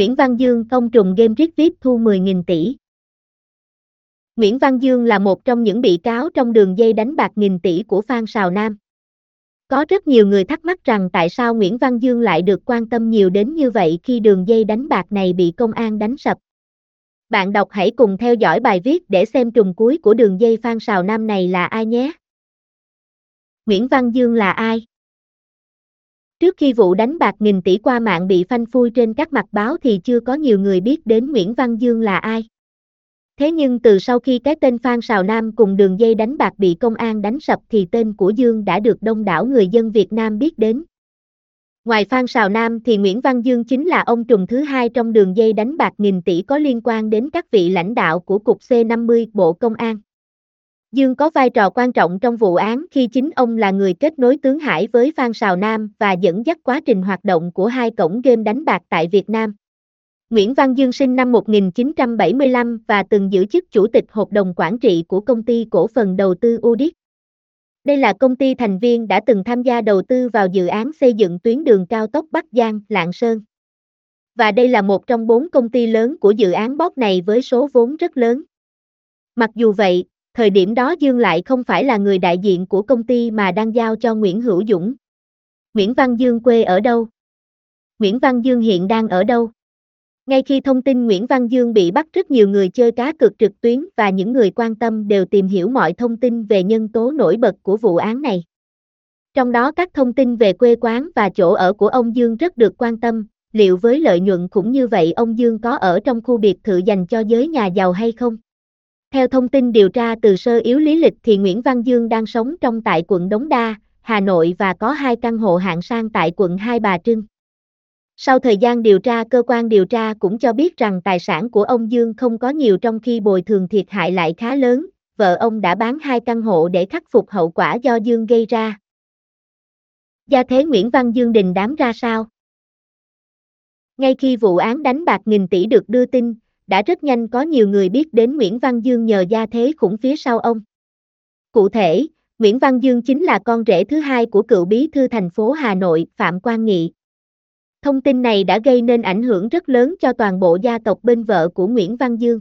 Nguyễn Văn Dương công trùng game riết VIP thu 10.000 tỷ. Nguyễn Văn Dương là một trong những bị cáo trong đường dây đánh bạc nghìn tỷ của Phan Sào Nam. Có rất nhiều người thắc mắc rằng tại sao Nguyễn Văn Dương lại được quan tâm nhiều đến như vậy khi đường dây đánh bạc này bị công an đánh sập. Bạn đọc hãy cùng theo dõi bài viết để xem trùng cuối của đường dây Phan Sào Nam này là ai nhé. Nguyễn Văn Dương là ai? Trước khi vụ đánh bạc nghìn tỷ qua mạng bị phanh phui trên các mặt báo thì chưa có nhiều người biết đến Nguyễn Văn Dương là ai. Thế nhưng từ sau khi cái tên Phan Sào Nam cùng đường dây đánh bạc bị công an đánh sập thì tên của Dương đã được đông đảo người dân Việt Nam biết đến. Ngoài Phan Sào Nam thì Nguyễn Văn Dương chính là ông trùm thứ hai trong đường dây đánh bạc nghìn tỷ có liên quan đến các vị lãnh đạo của Cục C50 Bộ Công an. Dương có vai trò quan trọng trong vụ án khi chính ông là người kết nối Tướng Hải với Phan Sào Nam và dẫn dắt quá trình hoạt động của hai cổng game đánh bạc tại Việt Nam. Nguyễn Văn Dương sinh năm 1975 và từng giữ chức chủ tịch hội đồng quản trị của công ty cổ phần đầu tư UDIC. Đây là công ty thành viên đã từng tham gia đầu tư vào dự án xây dựng tuyến đường cao tốc Bắc Giang, Lạng Sơn. Và đây là một trong bốn công ty lớn của dự án bóp này với số vốn rất lớn. Mặc dù vậy, thời điểm đó Dương lại không phải là người đại diện của công ty mà đang giao cho Nguyễn Hữu Dũng. Nguyễn Văn Dương quê ở đâu? Nguyễn Văn Dương hiện đang ở đâu? Ngay khi thông tin Nguyễn Văn Dương bị bắt rất nhiều người chơi cá cược trực tuyến và những người quan tâm đều tìm hiểu mọi thông tin về nhân tố nổi bật của vụ án này. Trong đó các thông tin về quê quán và chỗ ở của ông Dương rất được quan tâm, liệu với lợi nhuận cũng như vậy ông Dương có ở trong khu biệt thự dành cho giới nhà giàu hay không? Theo thông tin điều tra từ sơ yếu lý lịch thì Nguyễn Văn Dương đang sống trong tại quận Đống Đa, Hà Nội và có hai căn hộ hạng sang tại quận Hai Bà Trưng. Sau thời gian điều tra cơ quan điều tra cũng cho biết rằng tài sản của ông Dương không có nhiều trong khi bồi thường thiệt hại lại khá lớn, vợ ông đã bán hai căn hộ để khắc phục hậu quả do Dương gây ra. Gia thế Nguyễn Văn Dương đình đám ra sao? Ngay khi vụ án đánh bạc nghìn tỷ được đưa tin, đã rất nhanh có nhiều người biết đến Nguyễn Văn Dương nhờ gia thế khủng phía sau ông. Cụ thể, Nguyễn Văn Dương chính là con rể thứ hai của cựu bí thư thành phố Hà Nội Phạm Quang Nghị. Thông tin này đã gây nên ảnh hưởng rất lớn cho toàn bộ gia tộc bên vợ của Nguyễn Văn Dương.